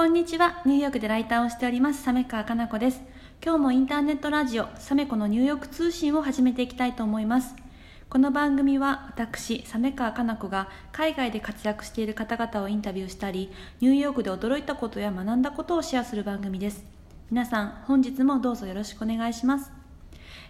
こんにちは。ニューヨークでライターをしております、サメカかな子です。今日もインターネットラジオ、サメコのニューヨーク通信を始めていきたいと思います。この番組は私、サメカかな子が海外で活躍している方々をインタビューしたり、ニューヨークで驚いたことや学んだことをシェアする番組です。皆さん、本日もどうぞよろしくお願いします。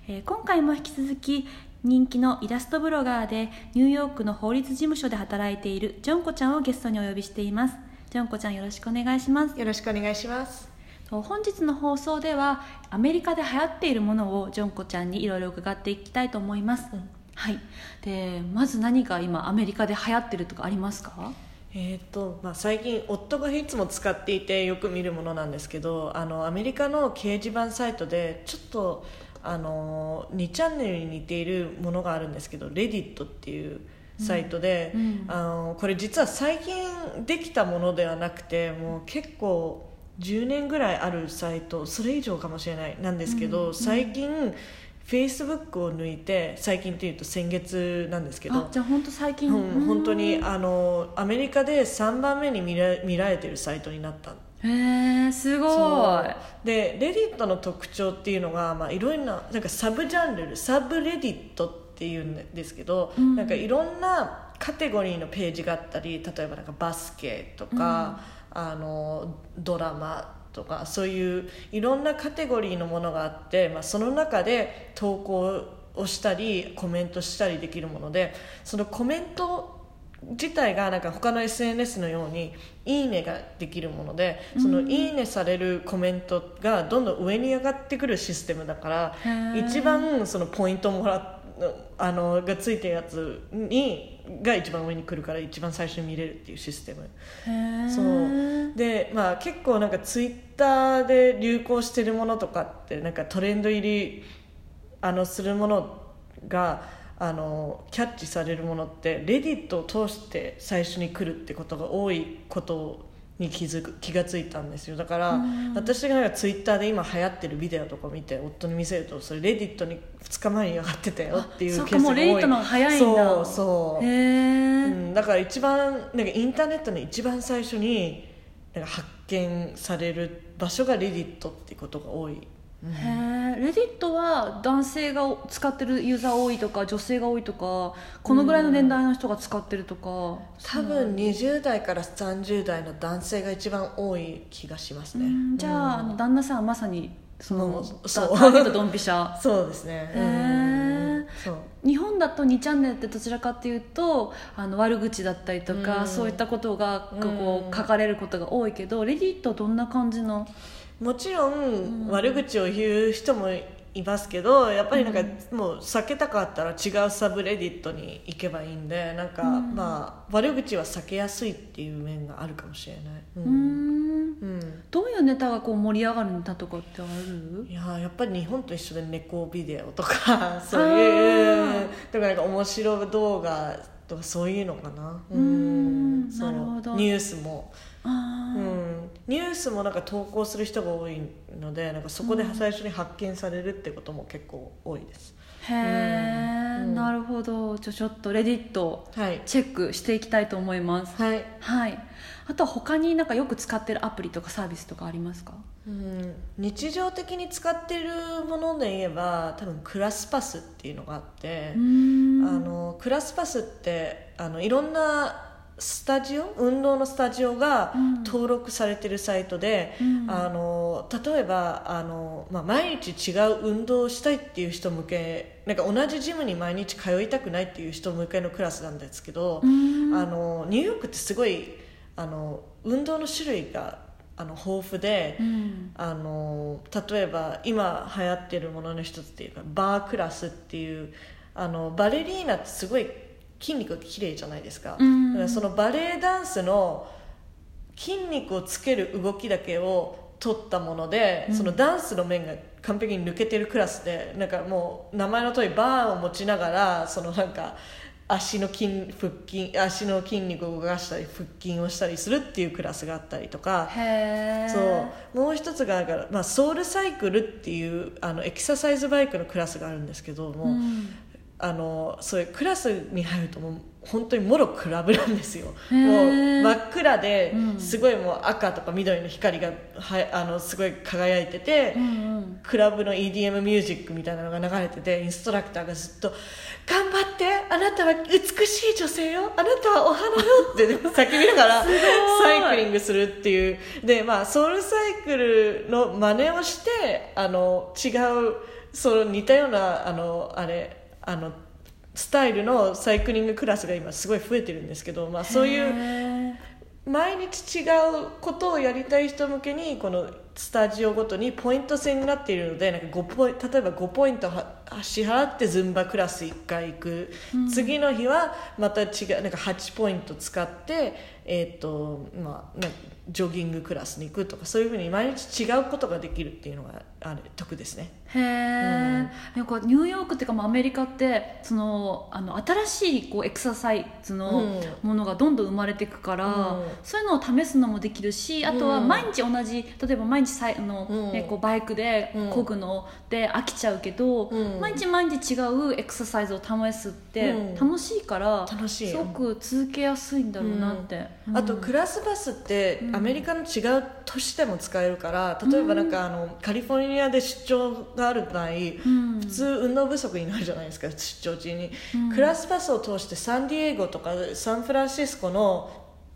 えー今回も引き続き人気のイラストブロガーでニューヨークの法律事務所で働いているジョンコちゃんをゲストにお呼びしていますジョンコちゃんよろしくお願いします。よろしくお願いします。と本日の放送ではアメリカで流行っているものをジョンコちゃんにいろいろ伺っていきたいと思います、うん。はい。でまず何が今アメリカで流行ってるとかありますか？えーとまあ、最近夫がいつも使っていてよく見るものなんですけどあのアメリカの掲示板サイトでちょっとあの2チャンネルに似ているものがあるんですけどレディットっていうサイトで、うん。うんあのこれ実は最近できたものではなくてもう結構10年ぐらいあるサイトそれ以上かもしれないなんですけど、うん。最近フェイスブックを抜いて最近というと先月なんですけどあじゃあ本当最近、うん、本当にうあのアメリカで3番目に見ら見られてるサイトになった。んへえすごい。で Reddit の特徴っていうのが、まあ、いろんななんかサブジャンル subreddit っていうんですけど、うん。なんかいろんなカテゴリーのページがあったり例えばなんかバスケとか、あのドラマとかそういういろんなカテゴリーのものがあって、まあ、その中で投稿をしたりコメントしたりできるものでそのコメント自体がなんか他の SNS のように「いいね」ができるものでその「いいね」されるコメントがどんどん上に上がってくるシステムだから一番そのポイントもらっあのがついてるやつにが一番上に来るから一番最初に見れるっていうシステム。そう。でまあ結構なんかツイッターで流行してるものとかってなんかトレンド入りあのするものがあのキャッチされるものってレディットを通して最初に来るってことが多いことに気づく気がついたんですよ。だから、うん。私がなんかツイッターで今流行ってるビデオとか見て夫に見せるとそれレディットに2日前に上がってたよっていうケースが多い。もうレディットの早いんだ。そうそう。へえ、うん、だから一番なんかインターネットの一番最初になんか発見される場所がレディットっていうことが多い、うんへえレディットは男性が使ってるユーザー多いとか女性が多いとかこのぐらいの年代の人が使ってるとか、多分20代から30代の男性が一番多い気がしますうね、ん。じゃあ,、あの旦那さんはまさにその、そうターゲットドンピシャ。そう。ですね。へー。うん。そう。日本だと2チャンネルってどちらかっていうとあの悪口だったりとか、うん。そういったことがこううん書かれることが多いけど、レディットはどんな感じのもちろうん。ん悪口を言う人もいますけどやっぱりなんかもう避けたかったら違うサブレディットに行けばいいんでなんかうん。まあ悪口は避けやすいっていう面があるかもしれない、うん。うん。どういうネタがこう盛り上がるネタとかってある？いやーやっぱり日本と一緒で猫ビデオとか そういうとかなんか面白動画とかそういうのかな。うーん。なるほど。ニュースも、うん、ニュースもなんか投稿する人が多いのでなんかそこで最初に発見されるってことも結構多いです、へえ、うん。なるほど。じゃあちょっとレディットはい。チェックしていきたいと思います。はい、はい。あとは他になんかよく使ってるアプリとかサービスとかありますか？うん、日常的に使ってるもので言えば多分クラスパスっていうのがあって、あのクラスパスってあのいろんなスタジオ？運動のスタジオがうん。登録されてるサイトで、うん。あの例えばあの、まあ、毎日違う運動をしたいっていう人向けなんか同じジムに毎日通いたくないっていう人向けのクラスなんですけど、うーん。あのニューヨークってすごいあの運動の種類があの豊富で。うん。あの例えば今流行ってるものの一つっていうかバークラスっていうあのバレリーナってすごい筋肉が綺麗じゃないですか,、うん。だからそのバレエダンスの筋肉をつける動きだけを取ったもので、うん。そのダンスの面が完璧に抜けてるクラスでなんかもう名前の通りバーを持ちながらそのなんか足の筋腹筋足の筋肉を動かしたり腹筋をしたりするっていうクラスがあったりとか。そう。もう一つがだから、まあ、ソウルサイクルっていうあのエクササイズバイクのクラスがあるんですけども、うんあのそういうクラスに入るともう本当にもろクラブなんですよ。もう真っ暗でうん。すごいもう赤とか緑の光がはあのすごい輝いてて、うんうん。クラブの EDM ミュージックみたいなのが流れててインストラクターがずっと「頑張ってあなたは美しい女性よ。あなたはお花よ」って叫びながら サイクリングするっていう。でまあソウルサイクルの真似をしてあの違うその似たようなあのあれあのスタイルのサイクリングクラスが今すごい増えてるんですけど、まあ、そういうへ毎日違うことをやりたい人向けにこのスタジオごとにポイント制になっているのでなんか5ポイ例えば5ポイントは支払ってズンバクラス1回行く、次の日はまた違うなんか8ポイント使って、えーとまあ、ジョギングクラスに行くとかそういうふうに毎日違うことができるっていうのがあれ得ですね。へえ、なんかニューヨークっていうかまあアメリカってそのあの新しいこうエクササイズのうん。ものがどんどん生まれていくから、うん。そういうのを試すのもできるしあとはうん。毎日同じ例えば毎日さいあの、うん。ね、こうバイクでうん。漕ぐので飽きちゃうけど、うん。毎日毎日違うエクササイズを試すってうん。楽しいから、楽しいすごく続けやすいんだろうなって、うんあとクラスバスってうん。アメリカの違う都市でも使えるから例えばなんかあのカリフォルニアで出張がある場合うん。普通運動不足になるじゃないですか出張中に。うん。クラスバスを通してサンディエゴとかサンフランシスコの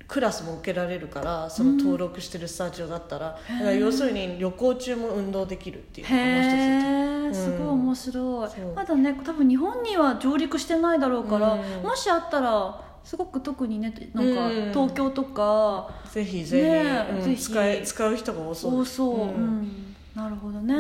クラスも受けられるからその登録してるスタジオだったら。だから要するに旅行中も運動できるっていうのがもう一つうんすごい面白い、まだね多分日本には上陸してないだろうから、うん。もしあったらすごく特にねなんかうん。東京とかぜひぜひ,、ねえうんぜひ。使え使う人が多そう。多そう、うん。うん。なるほどね、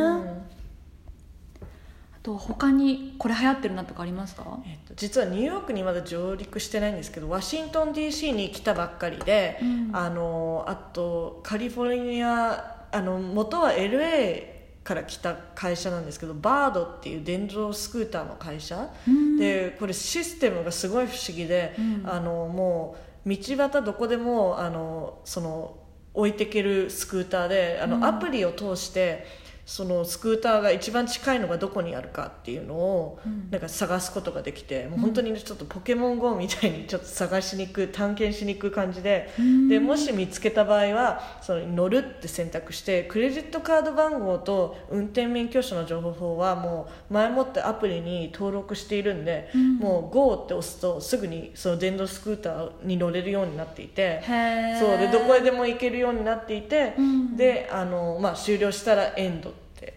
と他にこれ流行ってるなとかありますか？えっと、実はニューヨークにまだ上陸してないんですけどワシントン DC に来たばっかりで、うん。あのあとカリフォルニアあの元は LA から来た会社なんですけどバードっていう電動スクーターの会社、うん。でこれシステムがすごい不思議で、うん。あのもう道端どこでもあのその置いてけるスクーターであの、うん。アプリを通してそのスクーターが一番近いのがどこにあるかっていうのを、うん。なんか探すことができてもう本当にちょっとポケモン GO みたいにちょっと探しに行く探検しに行く感じで、うん。でもし見つけた場合はその乗るって選択してクレジットカード番号と運転免許証の情報はもう前もってアプリに登録しているんで、うん。もう GO って押すとすぐにその電動スクーターに乗れるようになっていて。そうでどこへでも行けるようになっていて、うん。であの、まあ、終了したらエンド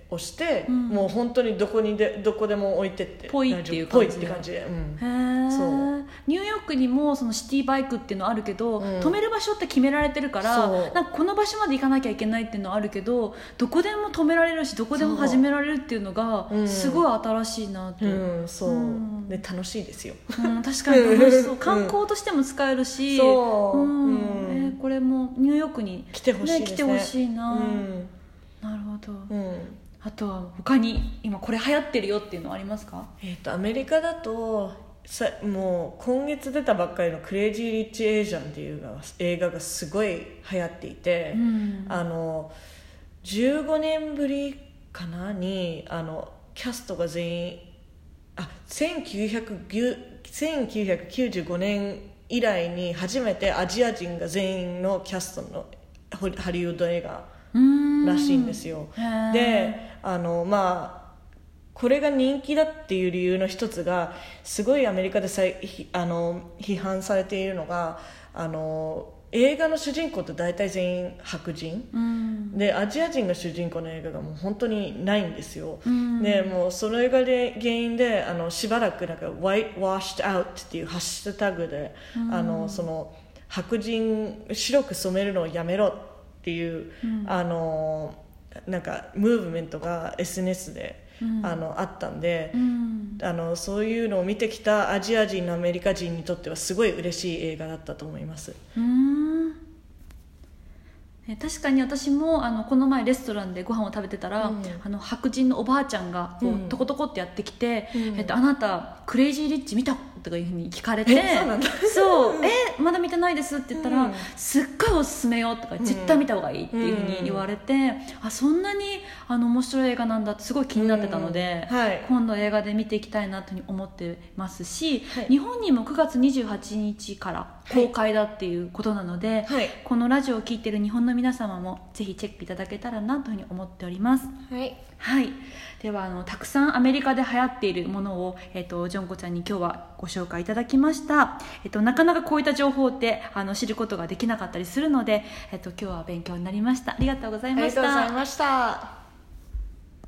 押して、うん。もう本当にどこにでどこでも置いてってぽいっていう感じでって感じで、うん。ニューヨークにもそのシティバイクっていうのあるけど、うん。止める場所って決められてるからなんかこの場所まで行かなきゃいけないっていうのはあるけどどこでも止められるしどこでも始められるっていうのがうん。すごい新しいなと、う。うんんそう、うん。で楽しいですよ。確かに楽しそう。うん。観光としても使えるし、そう。うん。うん。えーこれもニューヨークに来てほしいですね。来てほしいな、うん。なるほど、うんあとは他に今これ流行ってるよっていうのはありますか？えっとアメリカだとさもう今月出たばっかりの「クレイジー・リッチ・エージャン」っていう映画がすごい流行っていて、うん。あの15年ぶりかなにあのキャストが全員あ1909 1995年以来に初めてアジア人が全員のキャストのハリウッド映画。うんらしいんですよ。であのまあこれが人気だっていう理由の一つがすごいアメリカでさあの批判されているのがあの映画の主人公って大体全員白人。うん。でアジア人が主人公の映画がもう本当にないんですよ、うん。でもうそれがで原因であのしばらくなんか「white washed out」っていうハッシュタグで、うん。あのその白人白く染めるのをやめろっていう、うん。あのなんかムーブメントが SNS で、うん。あのあったんで、うん。あのそういうのを見てきたアジア人のアメリカ人にとってはすごい嬉しい映画だったと思います。うん。え確かに私もあのこの前レストランでご飯を食べてたら、うん。あの白人のおばあちゃんがこう、うん。トコトコってやってきて、うん。えっと「あなたクレイジー・リッチ見たとかいうふうに聞かれてえそうなんえまだ見てないですって言ったら、うん。すっごいおすすめよとか絶対見た方がいいっていうふうに言われて、あそんなにあの面白い映画なんだってすごい気になってたので、うん。はい。今度映画で見ていきたいなと思ってますし、はい。日本にも9月28日から公開だっていうことなので、はい。このラジオを聴いている日本の皆様もぜひチェックいただけたらなというふうに思っております。はい。はい、ではあのたくさんアメリカで流行っているものを、えっとジョンコちゃんに今日はご紹介紹介いただきました、えっとなかなかこういった情報ってあの知ることができなかったりするので、えっと今日は勉強になりました。ありがとうございました。がとうございました。